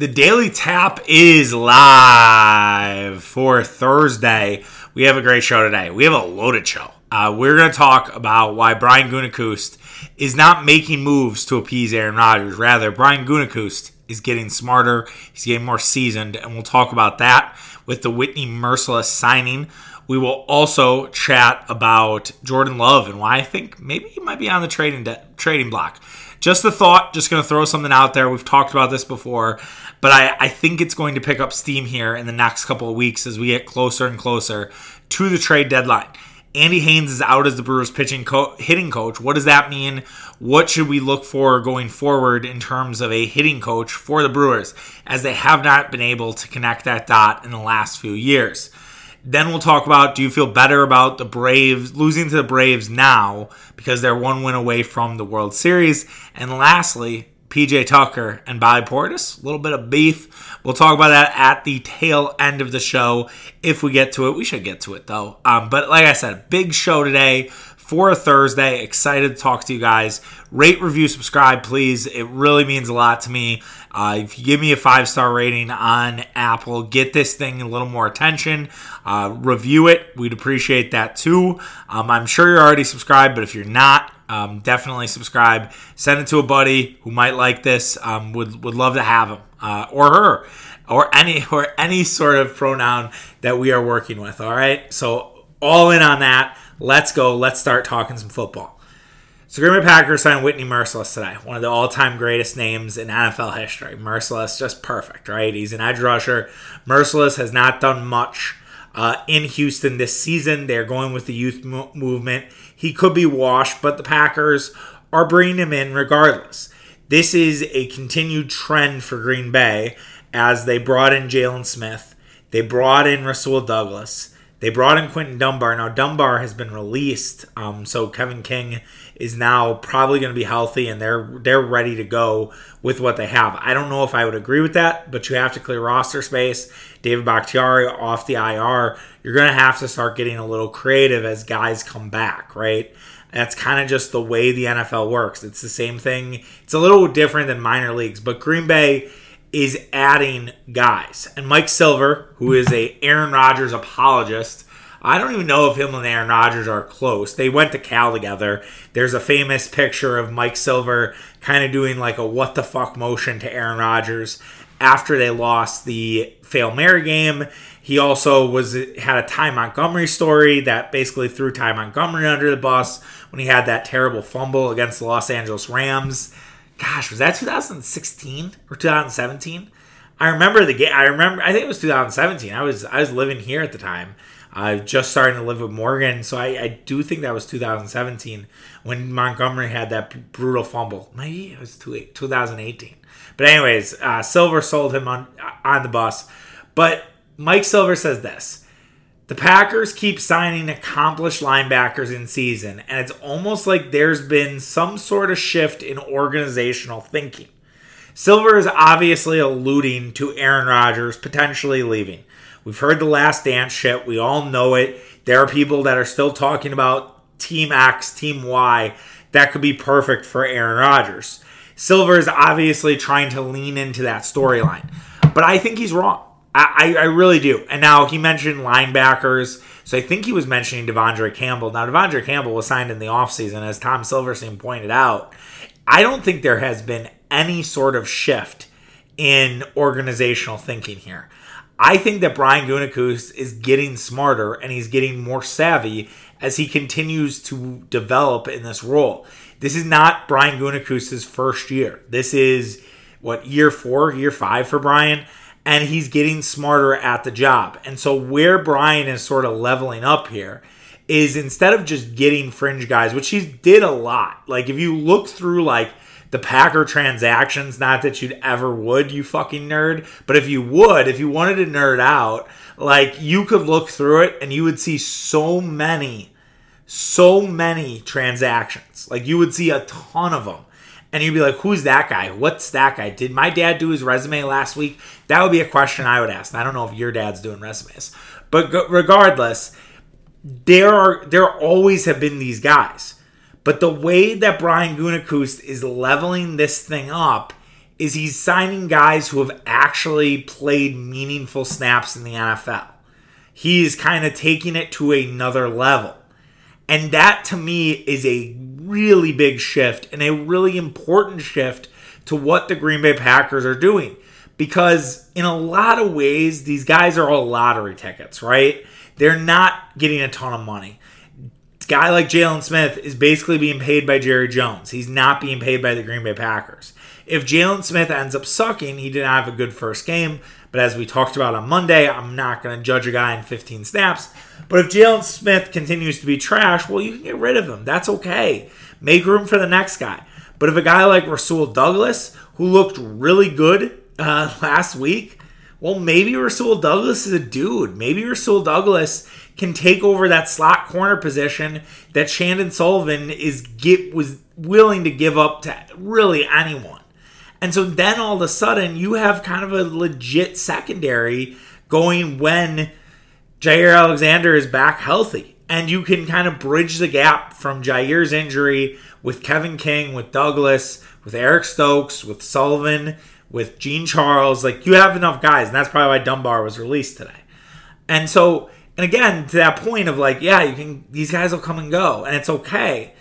The Daily Tap is live for Thursday. We have a great show today. We have a loaded show. Uh, we're going to talk about why Brian Gutekunst is not making moves to appease Aaron Rodgers. Rather, Brian Gutekunst is getting smarter. He's getting more seasoned, and we'll talk about that with the Whitney Mercilus signing. We will also chat about Jordan Love and why I think maybe he might be on the trading de- trading block. Just a thought, just going to throw something out there. We've talked about this before, but I, I think it's going to pick up steam here in the next couple of weeks as we get closer and closer to the trade deadline. Andy Haines is out as the Brewers pitching co- hitting coach. What does that mean? What should we look for going forward in terms of a hitting coach for the Brewers as they have not been able to connect that dot in the last few years? Then we'll talk about do you feel better about the Braves losing to the Braves now because they're one win away from the World Series? And lastly, PJ Tucker and Bobby Portis, a little bit of beef. We'll talk about that at the tail end of the show if we get to it. We should get to it though. Um, but like I said, big show today for a Thursday. Excited to talk to you guys. Rate, review, subscribe, please. It really means a lot to me. Uh, if you give me a five star rating on Apple, get this thing a little more attention. Uh, review it. We'd appreciate that too. Um, I'm sure you're already subscribed, but if you're not, um, definitely subscribe. Send it to a buddy who might like this. Um, would would love to have him uh, or her or any or any sort of pronoun that we are working with. All right, so all in on that. Let's go. Let's start talking some football. So Green Bay Packers signed Whitney Mercilus today, one of the all-time greatest names in NFL history. Merciless, just perfect, right? He's an edge rusher. Mercilus has not done much uh, in Houston this season. They're going with the youth mo- movement. He could be washed, but the Packers are bringing him in regardless. This is a continued trend for Green Bay as they brought in Jalen Smith. They brought in Rasul Douglas. They brought in Quinton Dunbar. Now Dunbar has been released, um, so Kevin King is now probably going to be healthy, and they're they're ready to go with what they have. I don't know if I would agree with that, but you have to clear roster space. David Bakhtiari off the IR. You're going to have to start getting a little creative as guys come back, right? That's kind of just the way the NFL works. It's the same thing. It's a little different than minor leagues, but Green Bay is adding guys. And Mike Silver, who is a Aaron Rodgers apologist, I don't even know if him and Aaron Rodgers are close. They went to Cal together. There's a famous picture of Mike Silver kind of doing like a what the fuck motion to Aaron Rodgers after they lost the Fail Mary game. He also was had a Ty Montgomery story that basically threw Ty Montgomery under the bus when he had that terrible fumble against the Los Angeles Rams gosh, was that 2016 or 2017? I remember the game. I remember. I think it was 2017. I was I was living here at the time. I was just starting to live with Morgan, so I, I do think that was 2017 when Montgomery had that brutal fumble. Maybe it was 2018. But anyways, uh, Silver sold him on on the bus. But Mike Silver says this: the Packers keep signing accomplished linebackers in season, and it's almost like there's been some sort of shift in organizational thinking. Silver is obviously alluding to Aaron Rodgers potentially leaving. We've heard the last dance shit, we all know it. There are people that are still talking about Team X, Team Y. That could be perfect for Aaron Rodgers. Silver is obviously trying to lean into that storyline, but I think he's wrong. I, I really do. And now he mentioned linebackers. So I think he was mentioning De'Vondre Campbell. Now, De'Vondre Campbell was signed in the offseason, as Tom Silverstein pointed out. I don't think there has been any sort of shift in organizational thinking here. I think that Brian Gutekunst is getting smarter and he's getting more savvy as he continues to develop in this role. This is not Brian Gutekunst's first year. This is what year four, year five for Brian and he's getting smarter at the job. And so where Brian is sort of leveling up here is instead of just getting fringe guys, which he did a lot. Like if you look through like the Packer transactions, not that you'd ever would, you fucking nerd, but if you would, if you wanted to nerd out, like you could look through it and you would see so many so many transactions. Like you would see a ton of them and you'd be like, who's that guy? What's that guy? Did my dad do his resume last week? That would be a question I would ask. I don't know if your dad's doing resumes, but regardless, there are there always have been these guys. But the way that Brian Gutekunst is leveling this thing up is he's signing guys who have actually played meaningful snaps in the NFL. He's kind of taking it to another level. And that to me is a really big shift and a really important shift to what the Green Bay Packers are doing. Because in a lot of ways, these guys are all lottery tickets, right? They're not getting a ton of money. A guy like Jalen Smith is basically being paid by Jerry Jones. He's not being paid by the Green Bay Packers. If Jalen Smith ends up sucking, he didn't have a good first game. But as we talked about on Monday, I'm not going to judge a guy in 15 snaps. But if Jalen Smith continues to be trash, well, you can get rid of him. That's okay. Make room for the next guy. But if a guy like Rasul Douglas, who looked really good uh, last week, well, maybe Rasul Douglas is a dude. Maybe Rasul Douglas can take over that slot corner position that Chandon Sullivan is get was willing to give up to really anyone. And so then all of a sudden you have kind of a legit secondary going when Jaire Alexander is back healthy. And you can kind of bridge the gap from Jaire's injury with Kevin King, with Douglas, with Eric Stokes, with Sullivan, with Jean Charles. Like you have enough guys, and that's probably why Dunbar was released today. And so, and again, to that point of like, yeah, you can these guys will come and go, and it's okay.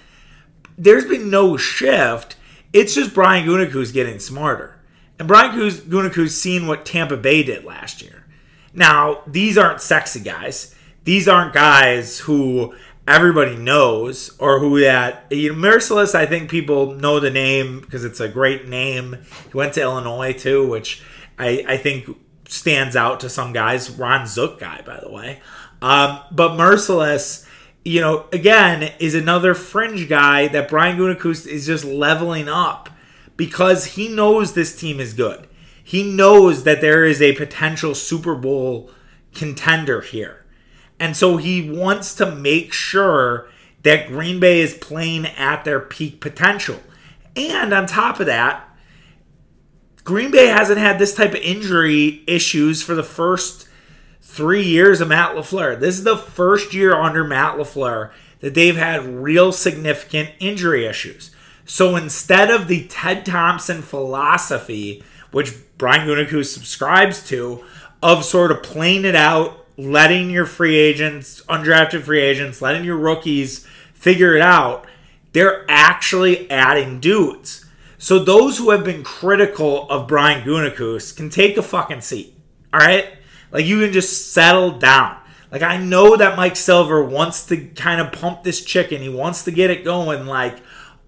There's been no shift. It's just Brian Gutekunst getting smarter. And Brian Gutekunst's seen what Tampa Bay did last year. Now, these aren't sexy guys. These aren't guys who everybody knows or who that you know Mercilus I think people know the name because it's a great name. He went to Illinois too, which I, I think stands out to some guys. Ron Zook guy, by the way. Um, but Mercilus, you know, again, is another fringe guy that Brian Gutekunst is just leveling up because he knows this team is good. He knows that there is a potential Super Bowl contender here. And so he wants to make sure that Green Bay is playing at their peak potential. And on top of that, Green Bay hasn't had this type of injury issues for the first three years of Matt LaFleur. This is the first year under Matt LaFleur that they've had real significant injury issues. So instead of the Ted Thompson philosophy, which Brian Gutekunst subscribes to, of sort of playing it out letting your free agents, undrafted free agents, letting your rookies figure it out, they're actually adding dudes. So those who have been critical of Brian Gutekunst can take a fucking seat. All right? Like you can just settle down. Like I know that Mike Silver wants to kind of pump this chicken. He wants to get it going like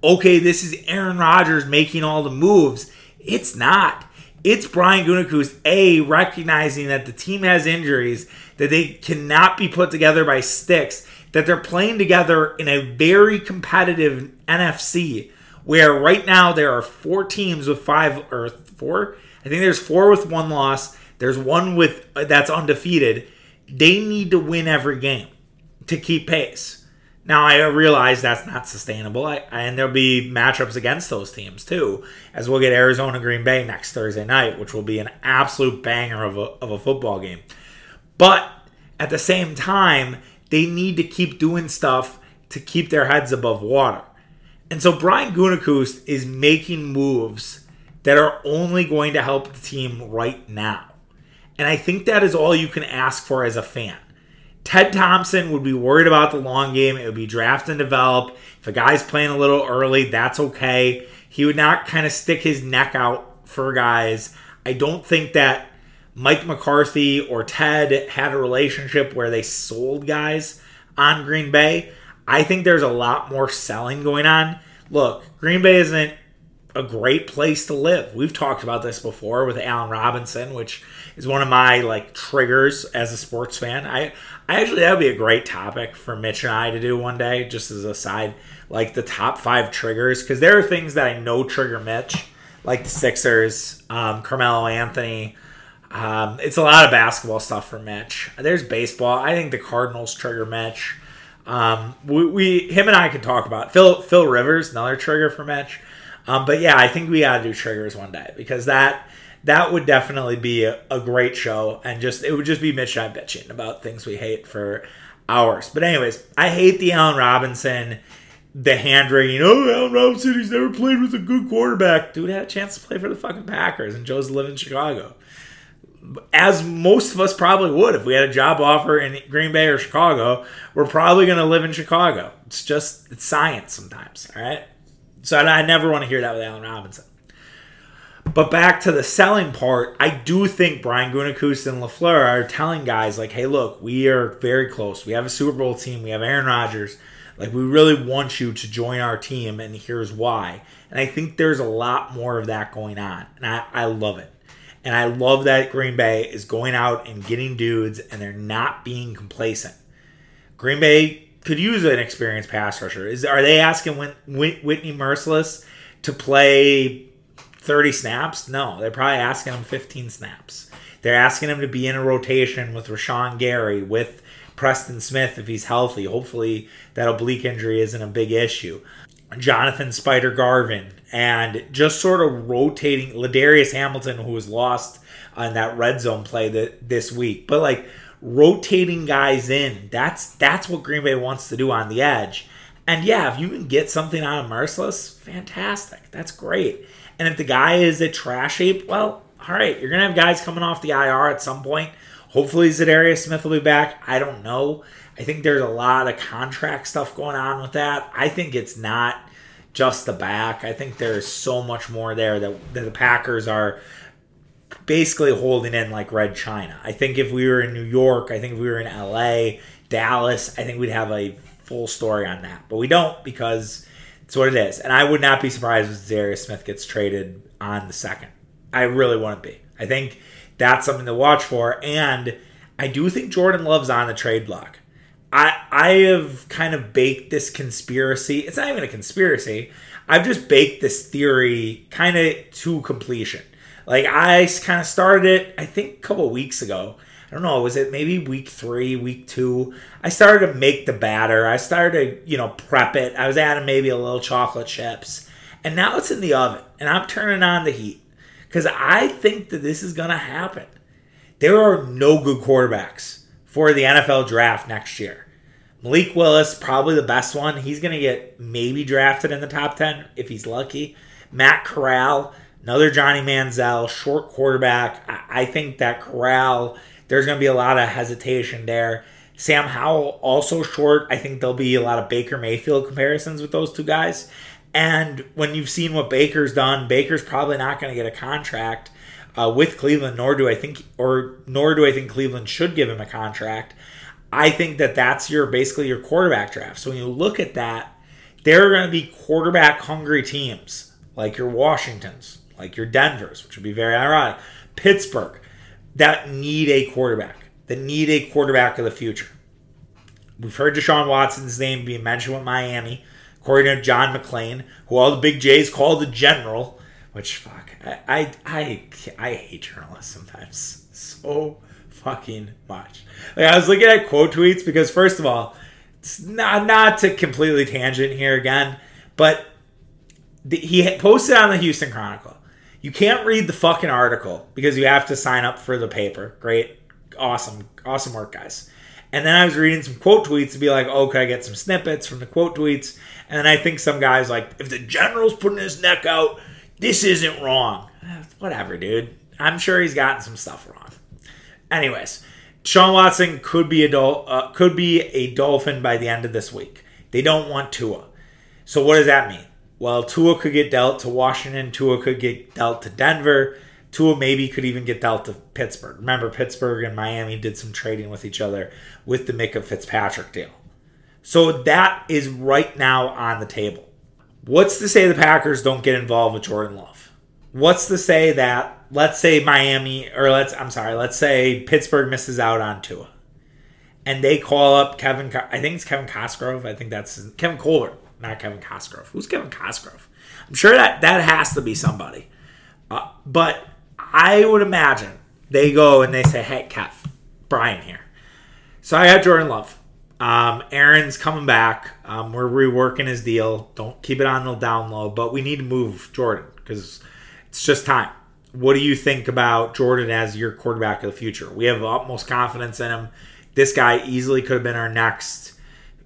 okay, this is Aaron Rodgers making all the moves. It's not. It's Brian Gutekunst a recognizing that the team has injuries that they cannot be put together by sticks, that they're playing together in a very competitive NFC where right now there are four teams with five or four. I think there's four with one loss. There's one with uh, that's undefeated. They need to win every game to keep pace. Now I realize that's not sustainable, I, and there'll be matchups against those teams too, as we'll get Arizona Green Bay next Thursday night, which will be an absolute banger of a, of a football game. But at the same time, they need to keep doing stuff to keep their heads above water. And so Brian Gutekunst is making moves that are only going to help the team right now. And I think that is all you can ask for as a fan. Ted Thompson would be worried about the long game. It would be draft and develop. If a guy's playing a little early, that's okay. He would not kind of stick his neck out for guys. I don't think that Mike McCarthy or Ted had a relationship where they sold guys on Green Bay. I think there's a lot more selling going on. Look, Green Bay isn't a great place to live. We've talked about this before with Allen Robinson, which is one of my like triggers as a sports fan. I I actually that would be a great topic for Mitch and I to do one day, just as a side, like the top five triggers, because there are things that I know trigger Mitch, like the Sixers, um, Carmelo Anthony, um, it's a lot of basketball stuff for Mitch. There's baseball. I think the Cardinals trigger Mitch. Um, we, we, him and I can talk about Phil Phil Rivers, another trigger for Mitch. Um, but yeah, I think we got to do triggers one day because that that would definitely be a, a, great show, and just it would just be Mitch and I bitching about things we hate for hours. But anyways, I hate the Allen Robinson the hand wringing, oh, Allen Robinson, he's never played with a good quarterback. Dude had a chance to play for the fucking Packers, and Joe's living in Chicago. As most of us probably would if we had a job offer in Green Bay or Chicago, we're probably going to live in Chicago. It's just, it's science sometimes, all right? So I never want to hear that with Allen Robinson. But back to the selling part, I do think Brian Gutekunst and LaFleur are telling guys like, "Hey, look, we are very close. We have a Super Bowl team. We have Aaron Rodgers. Like, we really want you to join our team, and here's why." And I think there's a lot more of that going on, and I, I love it. And I love that Green Bay is going out and getting dudes, and they're not being complacent. Green Bay could use an experienced pass rusher. Is are they asking Whitney Mercilus to play 30 snaps? No, they're probably asking him 15 snaps. They're asking him to be in a rotation with Rashan Gary, with Preston Smith if he's healthy. Hopefully, that oblique injury isn't a big issue. Jonathan Spider Garvin, and just sort of rotating Ladarius Hamilton, who was lost on that red zone play that this week. But like rotating guys in, that's that's what Green Bay wants to do on the edge. And yeah, if you can get something out of Mercilus, fantastic. That's great. And if the guy is a trash shape, well, all right, you're gonna have guys coming off the IR at some point. Hopefully, Za'Darius Smith will be back. I don't know. I think there's a lot of contract stuff going on with that. I think it's not just the back. I think there's so much more there that, that the Packers are basically holding in like red china. I think if we were in New York, I think if we were in LA, Dallas, I think we'd have a full story on that. But we don't because it's what it is. And I would not be surprised if Darius Smith gets traded on the second. I really wouldn't be. I think that's something to watch for. And I do think Jordan Love's on the trade block. I I have kind of baked this conspiracy. It's not even a conspiracy. I've just baked this theory kind of to completion. Like I kind of started it, I think, a couple weeks ago, I don't know, was it maybe week three, week two? I started to make the batter. I started to, you know, prep it. I was adding maybe a little chocolate chips. And now it's in the oven and I'm turning on the heat because I think that this is going to happen. There are no good quarterbacks for the NFL draft next year. Malik Willis, probably the best one. He's going to get maybe drafted in the top 10 if he's lucky. Matt Corral, another Johnny Manziel, short quarterback. I think that Corral there's going to be a lot of hesitation there. Sam Howell also short. I think there'll be a lot of Baker Mayfield comparisons with those two guys. And when you've seen what Baker's done, Baker's probably not going to get a contract uh, with Cleveland. Nor do I think, or nor do I think Cleveland should give him a contract. I think that that's your basically your quarterback draft. So when you look at that, there are going to be quarterback hungry teams like your Washingtons, like your Denvers, which would be very ironic. Pittsburgh, that need a quarterback, that need a quarterback of the future. We've heard Deshaun Watson's name being mentioned with Miami, according to John McClain, who all the big J's call the general. Which fuck, I I I, I hate journalists sometimes so fucking much. Like I was looking at quote tweets because first of all, it's not not to completely tangent here again, but the, he posted on the Houston Chronicle you can't read the fucking article because you have to sign up for the paper. Great. Awesome. Awesome work, guys. And then I was reading some quote tweets to be like, oh, could I get some snippets from the quote tweets? And then I think some guy's like, if the general's putting his neck out, this isn't wrong. Eh, whatever, dude. I'm sure he's gotten some stuff wrong. Anyways, Sean Watson could be a Dol- uh, could be a Dolphin by the end of this week. They don't want Tua. So what does that mean? Well, Tua could get dealt to Washington. Tua could get dealt to Denver. Tua maybe could even get dealt to Pittsburgh. Remember, Pittsburgh and Miami did some trading with each other with the Minkah Fitzpatrick deal. So that is right now on the table. What's to say the Packers don't get involved with Jordan Love? What's to say that, let's say Miami, or let's, I'm sorry, let's say Pittsburgh misses out on Tua. And they call up Kevin, I think it's Kevin Cosgrove. I think that's Kevin Colbert not Kevin Cosgrove. Who's Kevin Cosgrove? I'm sure that that has to be somebody. Uh, but I would imagine they go and they say, "Hey, Kev, Brian here." So I got Jordan Love. Um, Aaron's coming back. Um, we're reworking his deal. Don't keep it on the down low, but we need to move Jordan because it's just time. What do you think about Jordan as your quarterback of the future? We have utmost confidence in him. This guy easily could have been our next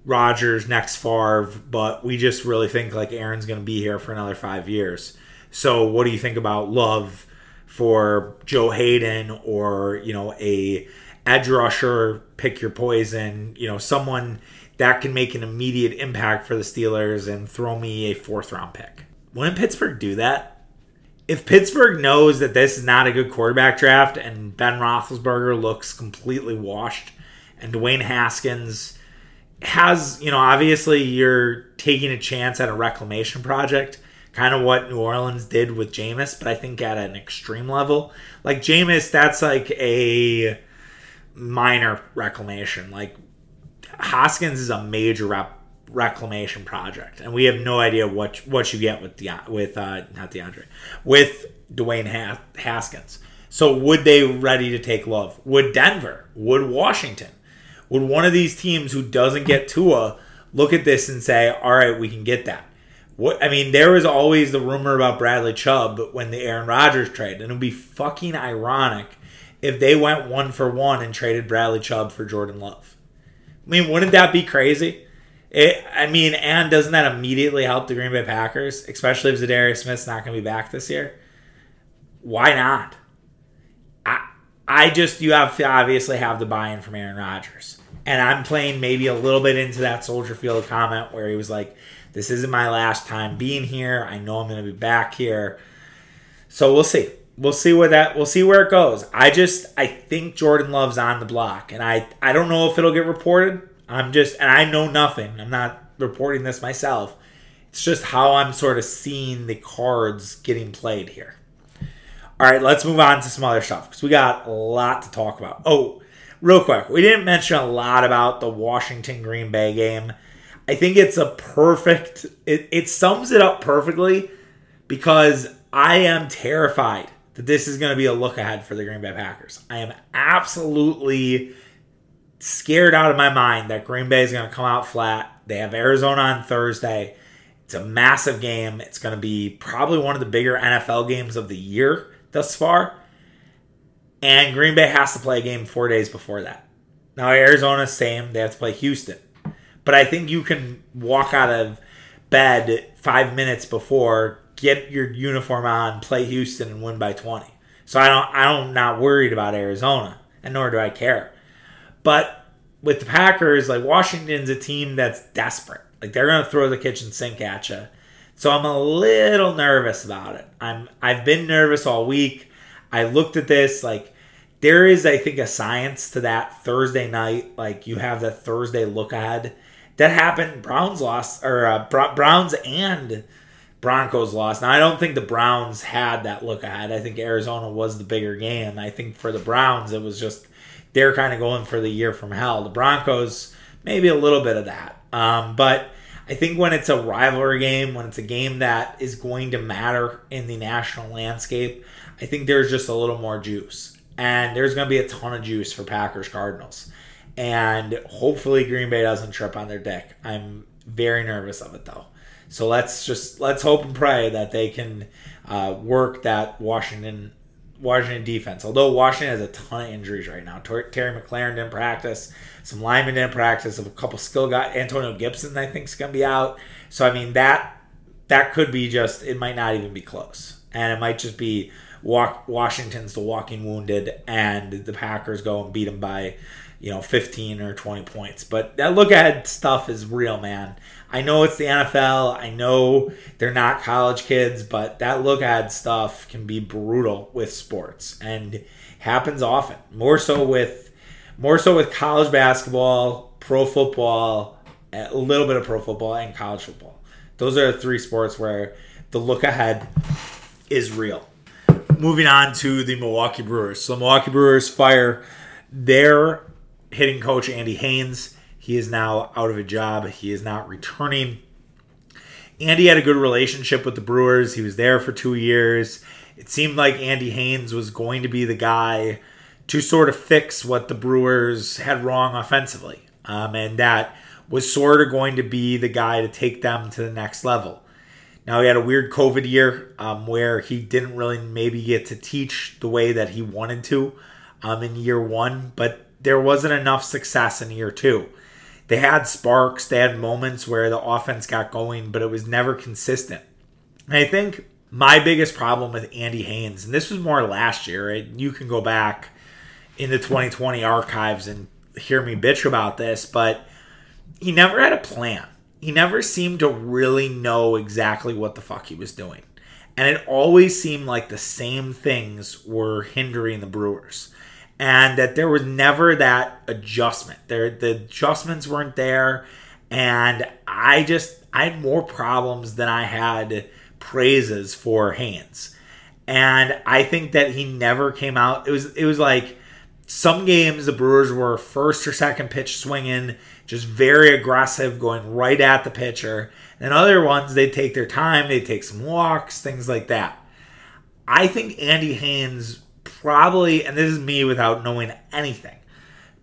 Rodgers next Favre, but we just really think like Aaron's going to be here for another five years. So, what do you think about Love for Joe Haden or you know a edge rusher? Pick your poison. You know someone that can make an immediate impact for the Steelers and throw me a fourth round pick. Wouldn't Pittsburgh do that? If Pittsburgh knows that this is not a good quarterback draft and Ben Roethlisberger looks completely washed and Dwayne Haskins has, you know, obviously you're taking a chance at a reclamation project, kind of what New Orleans did with Jameis, but I think at an extreme level. Like Jameis, that's like a minor reclamation. Like Haskins is a major rep- reclamation project, and we have no idea what what you get with the with uh, not DeAndre with Dwayne Haskins. So would they ready to take Love? Would Denver? Would Washington? Would one of these teams who doesn't get Tua look at this and say, "All right, we can get that"? What I mean, there was always the rumor about Bradley Chubb when the Aaron Rodgers trade, and it would be fucking ironic if they went one for one and traded Bradley Chubb for Jordan Love. I mean, wouldn't that be crazy? It, I mean, and doesn't that immediately help the Green Bay Packers, especially if Za'Darius Smith's not going to be back this year? Why not? I, just you have to obviously have the buy-in from Aaron Rodgers, and I'm playing maybe a little bit into that Soldier Field comment where he was like, "This isn't my last time being here. I know I'm to be back here." So we'll see. We'll see where that. We'll see where it goes. I just I think Jordan Love's on the block, and I I don't know if it'll get reported. I'm just, and I know nothing. I'm not reporting this myself. It's just how I'm sort of seeing the cards getting played here. All right, let's move on to some other stuff because we got a lot to talk about. Oh, real quick, we didn't mention a lot about the Washington Green Bay game. I think it's a perfect, it, it sums it up perfectly because I am terrified that this is going to be a look ahead for the Green Bay Packers. I am absolutely scared out of my mind that Green Bay is going to come out flat. They have Arizona on Thursday. It's a massive game. It's going to be probably one of the bigger NFL games of the year thus far. And Green Bay has to play a game four days before that. Now, Arizona, same. They have to play Houston. But I think you can walk out of bed five minutes before, get your uniform on, play Houston, and win by 20. So I don't, I'm not worried about Arizona, and nor do I care. But with the Packers, like Washington's a team that's desperate. Like they're going to throw the kitchen sink at you. So I'm a little nervous about it. I'm I've been nervous all week. I looked at this like there is I think a science to that Thursday night like you have the Thursday look ahead. That happened Browns lost or uh, Browns and Broncos lost. Now I don't think the Browns had that look ahead. I think Arizona was the bigger game. I think for the Browns it was just they're kind of going for the year from hell. The Broncos, maybe a little bit of that. Um, but I think when it's a rivalry game, when it's a game that is going to matter in the national landscape, I think there's just a little more juice. And there's going to be a ton of juice for Packers Cardinals. And hopefully Green Bay doesn't trip on their dick. I'm very nervous of it though. So let's just let's hope and pray that they can uh, work that Washington Washington defense. Although Washington has a ton of injuries right now. Terry McLaurin didn't practice. Some linemen didn't practice. A couple skill guys. Antonio Gibson, I think, is going to be out. So I mean that that could be just. It might not even be close, and it might just be Washington's the walking wounded, and the Packers go and beat them by you know 15 or 20 points. But that look ahead stuff is real, man. I know it's the NFL. I know they're not college kids, but that look ahead stuff can be brutal with sports and happens often. More so with more so with college basketball, pro football, a little bit of pro football and college football. Those are the three sports where the look ahead is real. Moving on to the Milwaukee Brewers. So the Milwaukee Brewers fire their hitting coach Andy Haines he is now out of a job. He is not returning. Andy had a good relationship with the Brewers. He was there for two years. It seemed like Andy Haines was going to be the guy to sort of fix what the Brewers had wrong offensively. Um, and that was sort of going to be the guy to take them to the next level. Now, he had a weird COVID year um, where he didn't really maybe get to teach the way that he wanted to um, in year one, but there wasn't enough success in year two. They had sparks, they had moments where the offense got going, but it was never consistent. And I think my biggest problem with Andy Haines, and this was more last year, right? you can go back in the 2020 archives and hear me bitch about this, but he never had a plan. He never seemed to really know exactly what the fuck he was doing. And it always seemed like the same things were hindering the Brewers. And that there was never that adjustment. There the adjustments weren't there. And I just I had more problems than I had praises for Haines. And I think that he never came out. It was it was like some games the Brewers were first or second pitch swinging, just very aggressive, going right at the pitcher. And other ones they take their time, they take some walks, things like that. I think Andy Haines probably, and this is me without knowing anything,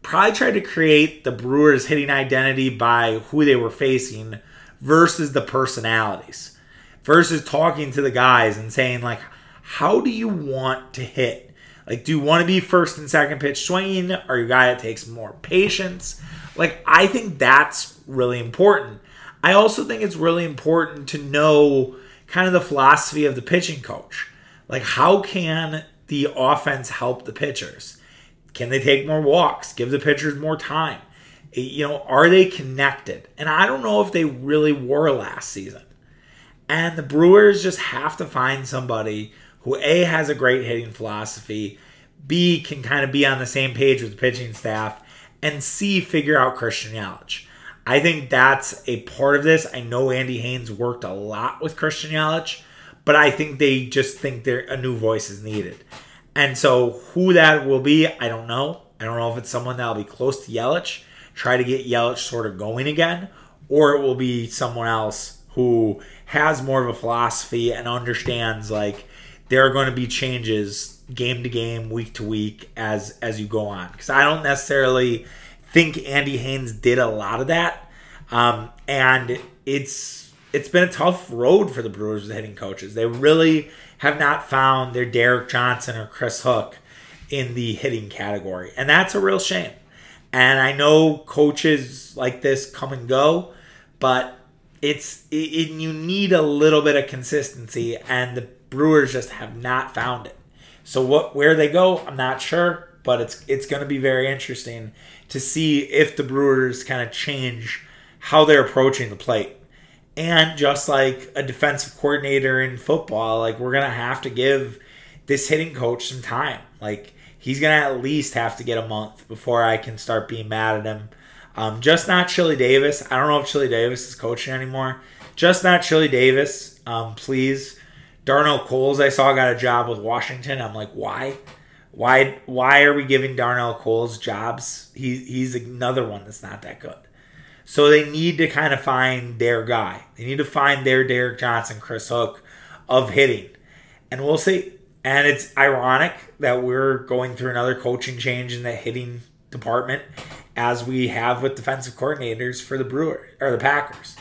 probably tried to create the Brewers hitting identity by who they were facing versus the personalities versus talking to the guys and saying like how do you want to hit? Like do you want to be first and second pitch swinging? Or you a guy that takes more patience? Like i think that's really important. I also think it's really important to know kind of the philosophy of the pitching coach. Like how can the offense help the pitchers can they take more walks give the pitchers more time eh, you know are they connected and i don't know if they really were last season and the Brewers just have to find somebody who A has a great hitting philosophy, B can kind of be on the same page with the pitching staff, and C figure out Christian Yelich. I think that's a part of this. I know Andy Haines worked a lot with Christian Yelich, but I think they just think there a new voice is needed. And so who that will be, I don't know. I don't know if it's someone that'll be close to Yelich, try to get Yelich sort of going again, or it will be someone else who has more of a philosophy and understands like there are going to be changes game to game, week to week as as you go on. Because I don't necessarily think Andy Haines did a lot of that, um, and it's it's been a tough road for the Brewers with hitting coaches. They really have not found their Derek Johnson or Chris Hook in the hitting category, and that's a real shame. And I know coaches like this come and go, but it's it, you need a little bit of consistency, and the Brewers just have not found it. So what where they go, I'm not sure, but it's it's going to be very interesting to see if the Brewers kind of change how they're approaching the plate. And just like a defensive coordinator in football, like we're to have to give this hitting coach some time. Like he's to at least have to get a month before I can start being mad at him um, just not Chili Davis. I don't know if Chili Davis is coaching anymore. Just not Chili Davis. Um, please. Darnell Coles, I saw got a job with Washington. I'm like, why? Why? Why are we giving Darnell Coles jobs? He, he's another one that's not that good. So they need to kind of find their guy. They need to find their Derek Johnson, Chris Hook of hitting. And we'll see. And it's ironic that we're going through another coaching change in the hitting department as we have with defensive coordinators for the Brewer or the Packers.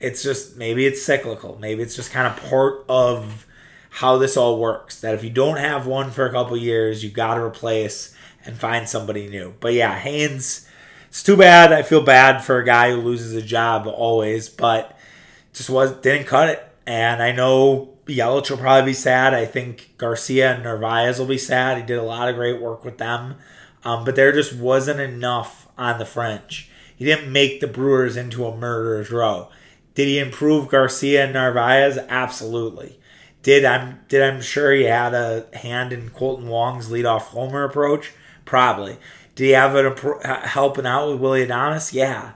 It's just maybe it's cyclical. Maybe it's just kind of part of how this all works. That if you don't have one for a couple years, you got to replace and find somebody new. But yeah, Haines, it's too bad. I feel bad for a guy who loses a job always, but just was didn't cut it. And I know Yelich will probably be sad. I think Garcia and Narvaez will be sad. He did a lot of great work with them. Um, but there just wasn't enough on the French. He didn't make the Brewers into a murderer's row. Did he improve Garcia and Narvaez? Absolutely. Did I'm did I'm sure he had a hand in Kolten Wong's leadoff homer approach? Probably. Did he have it helping out with Willy Adames? Yeah.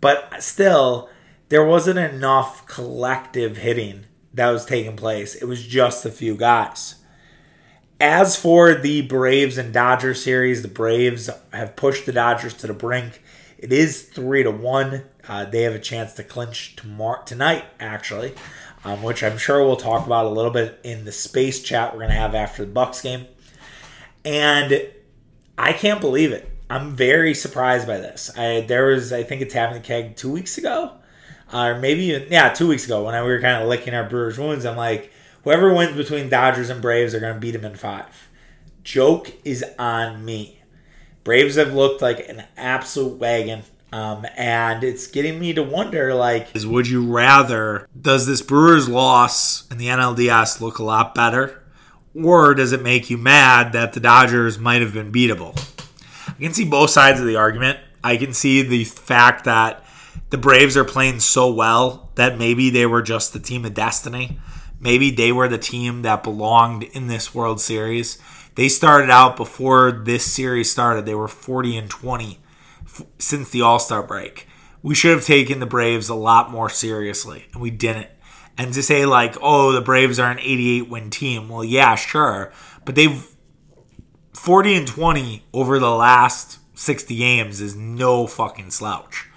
But still, there wasn't enough collective hitting that was taking place. It was just a few guys. As for the Braves and Dodgers series, the Braves have pushed the Dodgers to the brink. It is three to one. Uh, they have a chance to clinch tomorrow tonight, actually, um, which I'm sure we'll talk about a little bit in the space chat we're going to have after the Bucks game. And I can't believe it. I'm very surprised by this. I there was I think it's happened to keg two weeks ago, uh, or maybe even, yeah two weeks ago when I, we were kind of licking our Brewers wounds. I'm like Whoever wins between Dodgers and Braves are going to beat them in five. Joke is on me. Braves have looked like an absolute wagon. Um, and it's getting me to wonder like, is would you rather, does this Brewers loss in the NLDS look a lot better? Or does it make you mad that the Dodgers might have been beatable? I can see both sides of the argument. I can see the fact that the Braves are playing so well that maybe they were just the team of destiny. Maybe they were the team that belonged in this World Series. They started out before this series started. They were 40 and 20 since the All Star break. We should have taken the Braves a lot more seriously, and we didn't. And to say, like, oh, the Braves are an 88 win team, well, yeah, sure. But they've 40 and 20 over the last 60 games is no fucking slouch.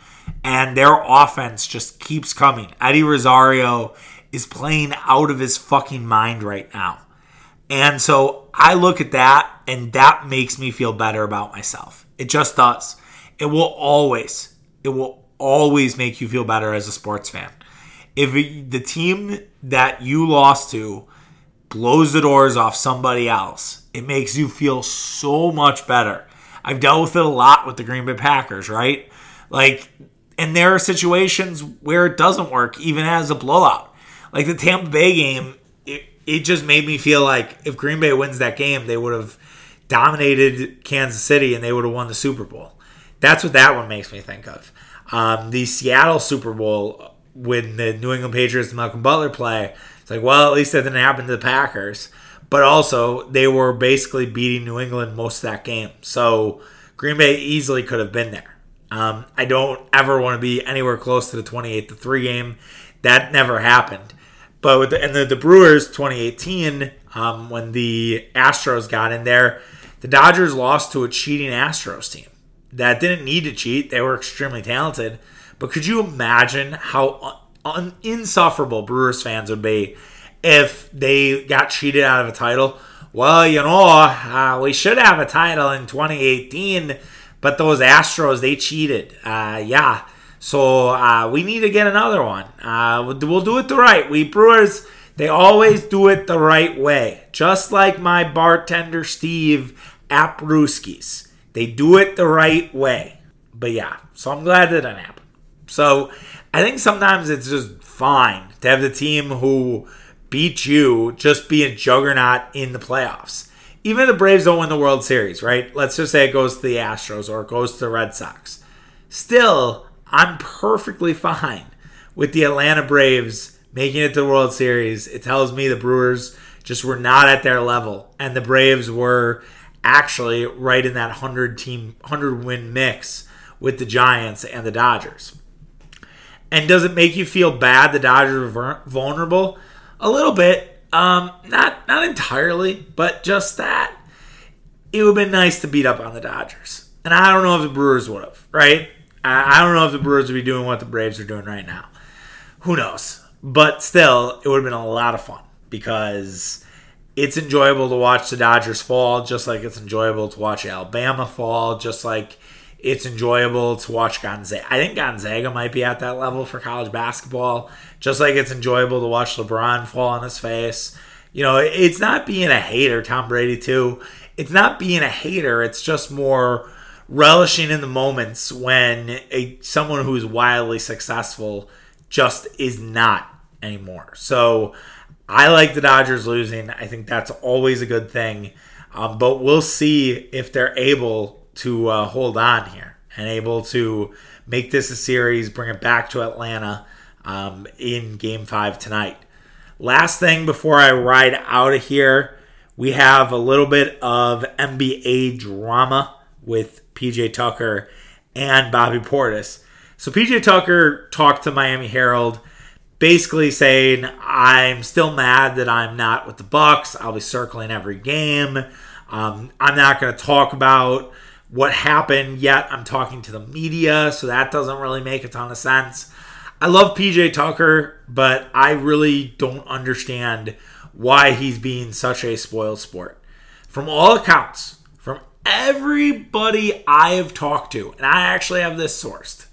And their offense just keeps coming. Eddie Rosario is playing out of his fucking mind right now. And so I look at that and that makes me feel better about myself. It just does. It will always, it will always make you feel better as a sports fan. If the team that you lost to blows the doors off somebody else, it makes you feel so much better. I've dealt with it a lot with the Green Bay Packers, right? Like, and there are situations where it doesn't work, even as a blowout. Like the Tampa Bay game, it, it just made me feel like if Green Bay wins that game, they would have dominated Kansas City and they would have won the Super Bowl. That's what that one makes me think of. Um, the Seattle Super Bowl when the New England Patriots and Malcolm Butler play, it's like, well, at least that didn't happen to the Packers. But also, they were basically beating New England most of that game. So Green Bay easily could have been there. Um, I don't ever want to be anywhere close to the 28 to 3 game. That never happened. But with the, and the, the Brewers 2018, um, when the Astros got in there, the Dodgers lost to a cheating Astros team that didn't need to cheat. They were extremely talented. But could you imagine how un- insufferable Brewers fans would be if they got cheated out of a title? Well, you know, uh, we should have a title in 2018, but those Astros, they cheated. Uh, yeah. So uh, we need to get another one. Uh, we'll do it the right. We Brewers, they always do it the right way. Just like my bartender Steve at Brewski's. They do it the right way. But yeah, so I'm glad that didn't happen. So I think sometimes it's just fine to have the team who beat you just be a juggernaut in the playoffs. Even if the Braves don't win the World Series, right? Let's just say it goes to the Astros or it goes to the Red Sox. Still, I'm perfectly fine with the Atlanta Braves making it to the World Series. It tells me the Brewers just were not at their level, and the Braves were actually right in that 100 team 100 win mix with the Giants and the Dodgers. And does it make you feel bad the Dodgers are vulnerable? A little bit. Um, not not entirely, but just that. It would have been nice to beat up on the Dodgers. And I don't know if the Brewers would have, right? I don't know if the Brewers would be doing what the Braves are doing right now. Who knows? But still, it would have been a lot of fun because it's enjoyable to watch the Dodgers fall, just like it's enjoyable to watch Alabama fall, just like it's enjoyable to watch Gonzaga. I think Gonzaga might be at that level for college basketball, just like it's enjoyable to watch LeBron fall on his face. You know, it's not being a hater, Tom Brady, too. It's not being a hater, it's just more relishing in the moments when a someone who's wildly successful just is not anymore. So I like the Dodgers losing. I think that's always a good thing. Um, but we'll see if they're able to uh, hold on here and able to make this a series, bring it back to Atlanta um, in game five tonight. Last thing before I ride out of here, we have a little bit of NBA drama with PJ Tucker and Bobby Portis. So PJ Tucker talked to Miami Herald basically saying I'm still mad that I'm not with the Bucks. I'll be circling every game. Um, I'm not going to talk about what happened yet. I'm talking to the media, so that doesn't really make a ton of sense. I love PJ Tucker, but I really don't understand why he's being such a spoiled sport. From all accounts, from everybody I have talked to, and I actually have this sourced,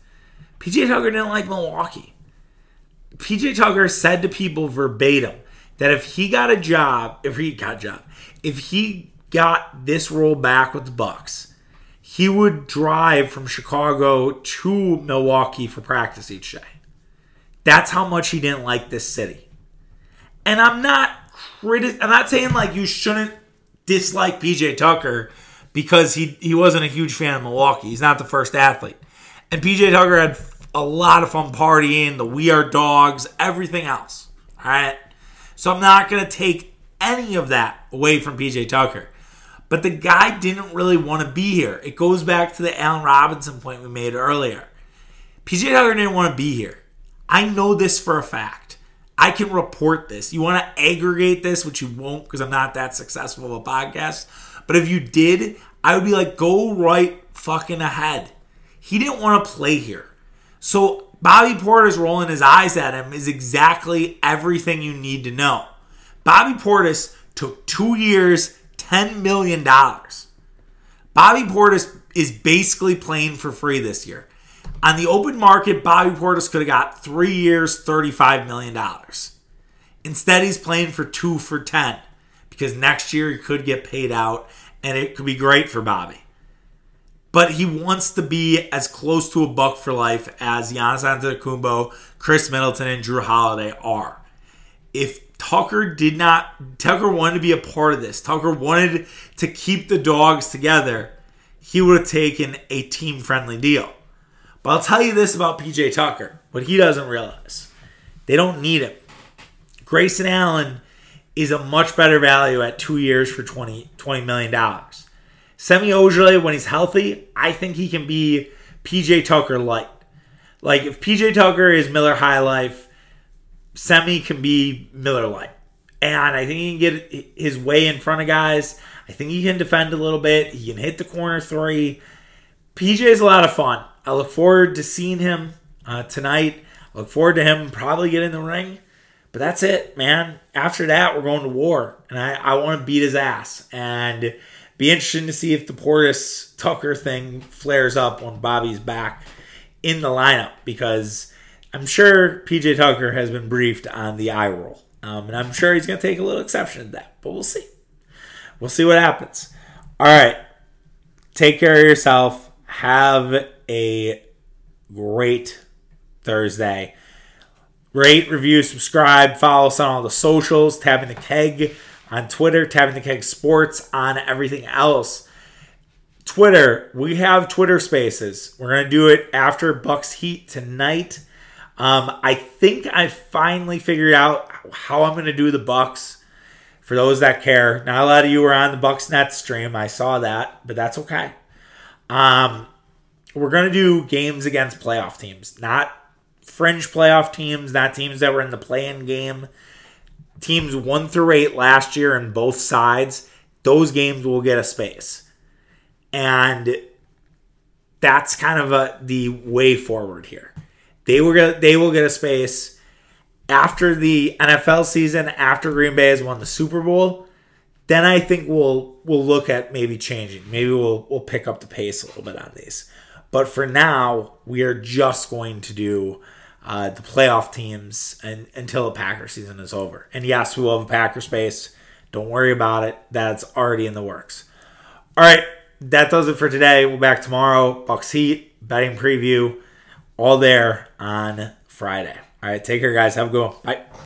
PJ Tucker didn't like Milwaukee. PJ Tucker said to people verbatim that if he got a job, if he got a job, if he got this role back with the Bucks, he would drive from Chicago to Milwaukee for practice each day. That's how much he didn't like this city. And I'm not criti- I'm not saying like you shouldn't dislike PJ Tucker because he he wasn't a huge fan of Milwaukee. He's not the first athlete. And PJ Tucker had a lot of fun partying, the We Are Dogs, everything else. All right. So I'm not going to take any of that away from PJ Tucker. But the guy didn't really want to be here. It goes back to the Allen Robinson point we made earlier. PJ Tucker didn't want to be here. I know this for a fact. I can report this. You want to aggregate this, which you won't because I'm not that successful of a podcast. But if you did, I would be like, go right fucking ahead. He didn't want to play here. So Bobby Portis rolling his eyes at him is exactly everything you need to know. Bobby Portis took two years, $10 million. Bobby Portis is basically playing for free this year. On the open market, Bobby Portis could have got three years, $35 million. Instead, he's playing for two for 10 because next year he could get paid out and it could be great for Bobby. But he wants to be as close to a buck for life as Giannis Antetokounmpo, Khris Middleton, and Jrue Holiday are. If Tucker did not, Tucker wanted to be a part of this. Tucker wanted to keep the dogs together. He would have taken a team friendly deal. But I'll tell you this about PJ Tucker what he doesn't realize they don't need him. Grayson Allen is a much better value at two years for 20, $20 million. Semi Ojeleye, when he's healthy, I think he can be PJ Tucker light. Like if PJ Tucker is Miller High Life, Semi can be Miller light. And I think he can get his way in front of guys. I think he can defend a little bit. He can hit the corner three. PJ is a lot of fun. I look forward to seeing him uh, tonight. I look forward to him probably getting the ring. But that's it, man. After that, we're going to war. And I, I want to beat his ass. And be interesting to see if the Portis Tucker thing flares up when Bobby's back in the lineup because I'm sure PJ Tucker has been briefed on the eye roll. Um, and I'm sure he's going to take a little exception to that. But we'll see. We'll see what happens. All right. Take care of yourself. Have a great Thursday. Rate, review, subscribe, follow us on all the socials, tapping the keg on Twitter, tapping the keg sports on everything else. Twitter, we have Twitter spaces. We're gonna do it after Bucks Heat tonight. Um, I think I finally figured out how I'm gonna do the Bucks. For those that care, not a lot of you were on the Bucks Net stream. I saw that, but that's okay. Um, we're going to do games against playoff teams, not fringe playoff teams, not teams that were in the play-in game. Teams one through eight last year on both sides, those games will get a space, and that's kind of a, the way forward here. They will get they will get a space after the NFL season, after Green Bay has won the Super Bowl. Then I think we'll we'll look at maybe changing. Maybe we'll we'll pick up the pace a little bit on these. But for now, we are just going to do uh, the playoff teams and, until the Packer season is over. And yes, we will have a Packer space. Don't worry about it. That's already in the works. All right, that does it for today. We'll back tomorrow. Bucks Heat betting preview, all there on Friday. All right, take care, guys. Have a good one. Bye.